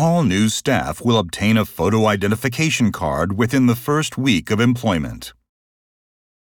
all new staff will obtain a photo identification card within the first week of employment.